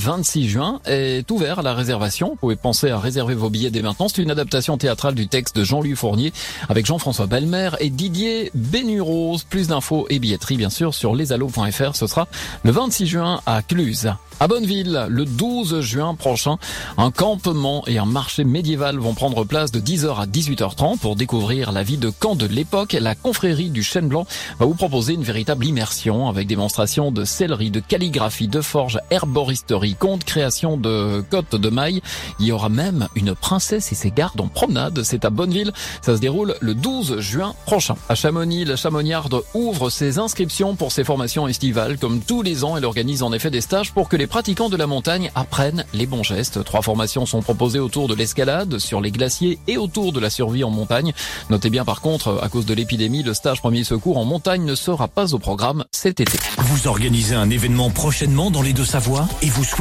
26 juin est ouvert à la réservation. Vous pouvez penser à réserver vos billets dès maintenant. C'est une adaptation théâtrale du texte de Jean-Louis Fournier avec Jean-François Belmer et Didier Bénuros. Plus d'infos et billetterie bien sûr sur lesallo.fr. Ce sera le 26 juin à Cluse. À Bonneville, le 12 juin prochain, un campement et un marché médiéval vont prendre place de 10h à 18h30 pour découvrir la vie de camp de l'époque. La confrérie du Chêne Blanc va vous proposer une véritable immersion avec démonstration de sellerie, de calligraphie, de forge, herboristerie, conte, création de côtes de mailles. Il y aura même une princesse et ses gardes en promenade. C'est à Bonneville. Ça se déroule le 12 juin prochain. À Chamonix, la Chamonniarde ouvre ses inscriptions pour ses formations estivales. Comme tous les ans, elle organise en effet des stages pour que les pratiquants de la montagne apprennent les bons gestes. Trois formations sont proposées autour de l'escalade, sur les glaciers et autour de la survie en montagne. Notez bien par contre, à cause de l'épidémie, le stage premier secours en montagne ne sera pas au programme cet été. Vous organisez un événement prochainement dans les Deux-Savoies et vous souhaitez